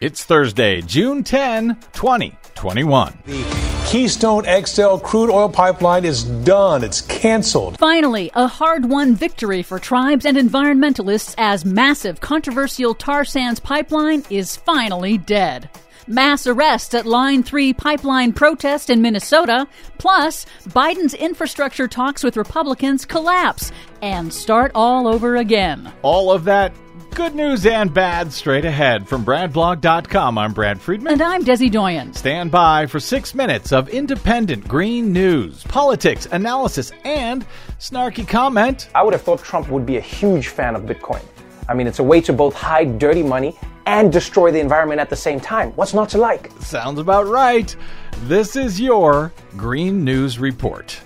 It's Thursday, June 10, 2021. The Keystone XL crude oil pipeline is done. It's canceled. Finally, a hard won victory for tribes and environmentalists as massive controversial tar sands pipeline is finally dead mass arrests at Line 3 pipeline protest in Minnesota, plus Biden's infrastructure talks with Republicans collapse and start all over again. All of that good news and bad straight ahead from BradBlog.com. I'm Brad Friedman. And I'm Desi Doyen. Stand by for six minutes of independent green news, politics, analysis, and snarky comment. I would have thought Trump would be a huge fan of Bitcoin. I mean, it's a way to both hide dirty money and destroy the environment at the same time. What's not to like? Sounds about right. This is your Green News Report.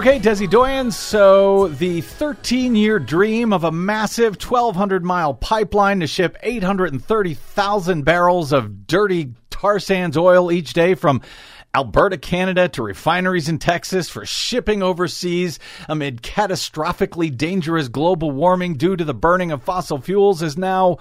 Okay, Desi Doyen. So, the 13 year dream of a massive 1,200 mile pipeline to ship 830,000 barrels of dirty tar sands oil each day from Alberta, Canada to refineries in Texas for shipping overseas amid catastrophically dangerous global warming due to the burning of fossil fuels is now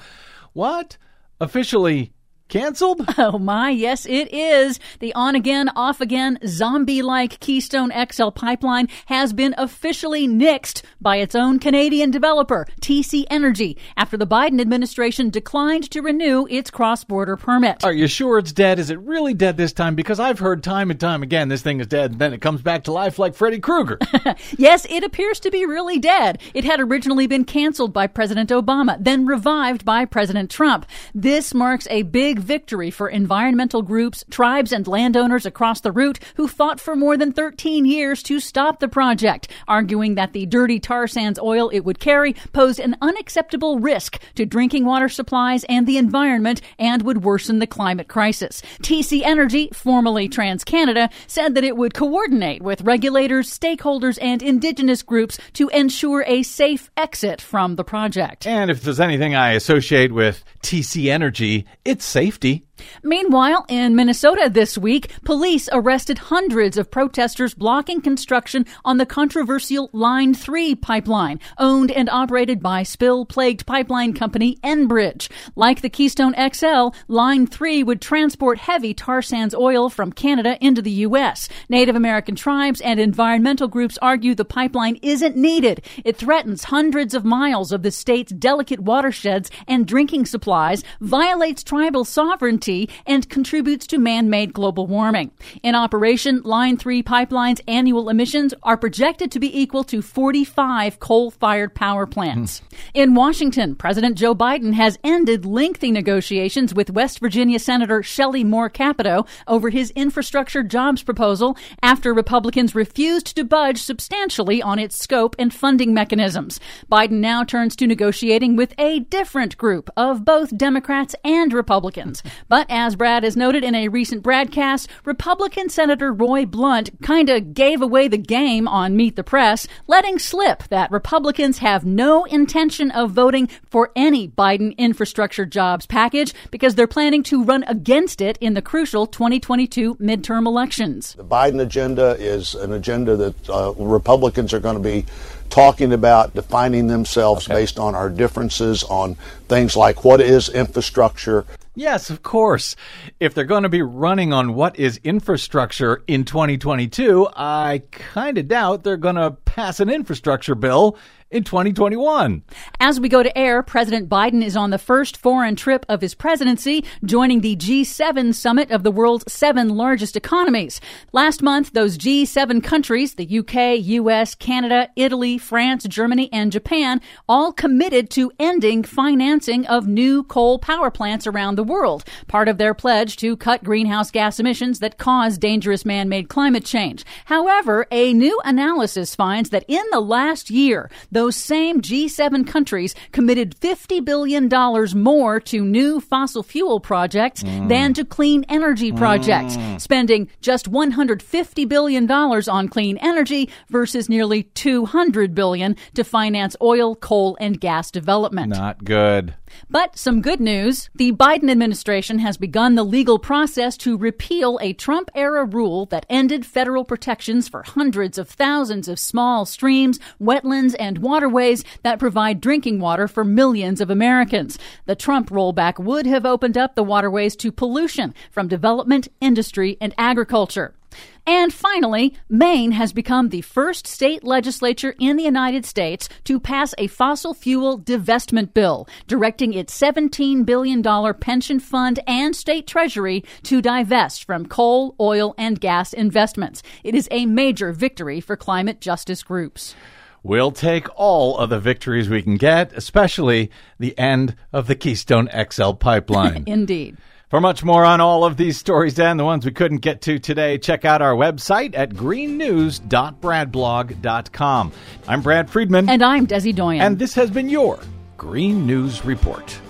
what? Officially Canceled? Oh my, yes it is. The on again, off again, zombie like Keystone XL pipeline has been officially nixed by its own Canadian developer, TC Energy, after the Biden administration declined to renew its cross border permit. Are you sure it's dead? Is it really dead this time? Because I've heard time and time again this thing is dead, and then it comes back to life like Freddy Krueger. yes, it appears to be really dead. It had originally been canceled by President Obama, then revived by President Trump. This marks a big victory for environmental groups, tribes, and landowners across the route who fought for more than 13 years to stop the project, arguing that the dirty tar sands oil it would carry posed an unacceptable risk to drinking water supplies and the environment and would worsen the climate crisis. TC Energy, formerly TransCanada, said that it would coordinate with regulators, stakeholders, and indigenous groups to ensure a safe exit from the project. And if there's anything I associate with TC Energy, it's safe safety Meanwhile, in Minnesota this week, police arrested hundreds of protesters blocking construction on the controversial Line 3 pipeline, owned and operated by spill plagued pipeline company Enbridge. Like the Keystone XL, Line 3 would transport heavy tar sands oil from Canada into the U.S. Native American tribes and environmental groups argue the pipeline isn't needed. It threatens hundreds of miles of the state's delicate watersheds and drinking supplies, violates tribal sovereignty and contributes to man-made global warming. In operation, Line 3 pipeline's annual emissions are projected to be equal to 45 coal-fired power plants. Hmm. In Washington, President Joe Biden has ended lengthy negotiations with West Virginia Senator Shelley Moore Capito over his infrastructure jobs proposal after Republicans refused to budge substantially on its scope and funding mechanisms. Biden now turns to negotiating with a different group of both Democrats and Republicans. But but as Brad has noted in a recent broadcast, Republican Senator Roy Blunt kind of gave away the game on Meet the Press, letting slip that Republicans have no intention of voting for any Biden infrastructure jobs package because they're planning to run against it in the crucial 2022 midterm elections. The Biden agenda is an agenda that uh, Republicans are going to be talking about defining themselves okay. based on our differences on things like what is infrastructure, Yes, of course. If they're going to be running on what is infrastructure in 2022, I kind of doubt they're going to pass an infrastructure bill in 2021. As we go to air, President Biden is on the first foreign trip of his presidency, joining the G7 summit of the world's seven largest economies. Last month, those G7 countries, the UK, US, Canada, Italy, France, Germany, and Japan, all committed to ending financing of new coal power plants around the world, part of their pledge to cut greenhouse gas emissions that cause dangerous man-made climate change. However, a new analysis finds that in the last year, those same G7 countries committed $50 billion more to new fossil fuel projects mm. than to clean energy projects, mm. spending just $150 billion on clean energy versus nearly 200 billion to finance oil, coal, and gas development. Not good. But some good news. The Biden administration has begun the legal process to repeal a Trump era rule that ended federal protections for hundreds of thousands of small streams, wetlands, and waterways that provide drinking water for millions of Americans. The Trump rollback would have opened up the waterways to pollution from development, industry, and agriculture. And finally, Maine has become the first state legislature in the United States to pass a fossil fuel divestment bill, directing its $17 billion pension fund and state treasury to divest from coal, oil, and gas investments. It is a major victory for climate justice groups. We'll take all of the victories we can get, especially the end of the Keystone XL pipeline. Indeed. For much more on all of these stories and the ones we couldn't get to today, check out our website at greennews.bradblog.com. I'm Brad Friedman. And I'm Desi Doyen. And this has been your Green News Report.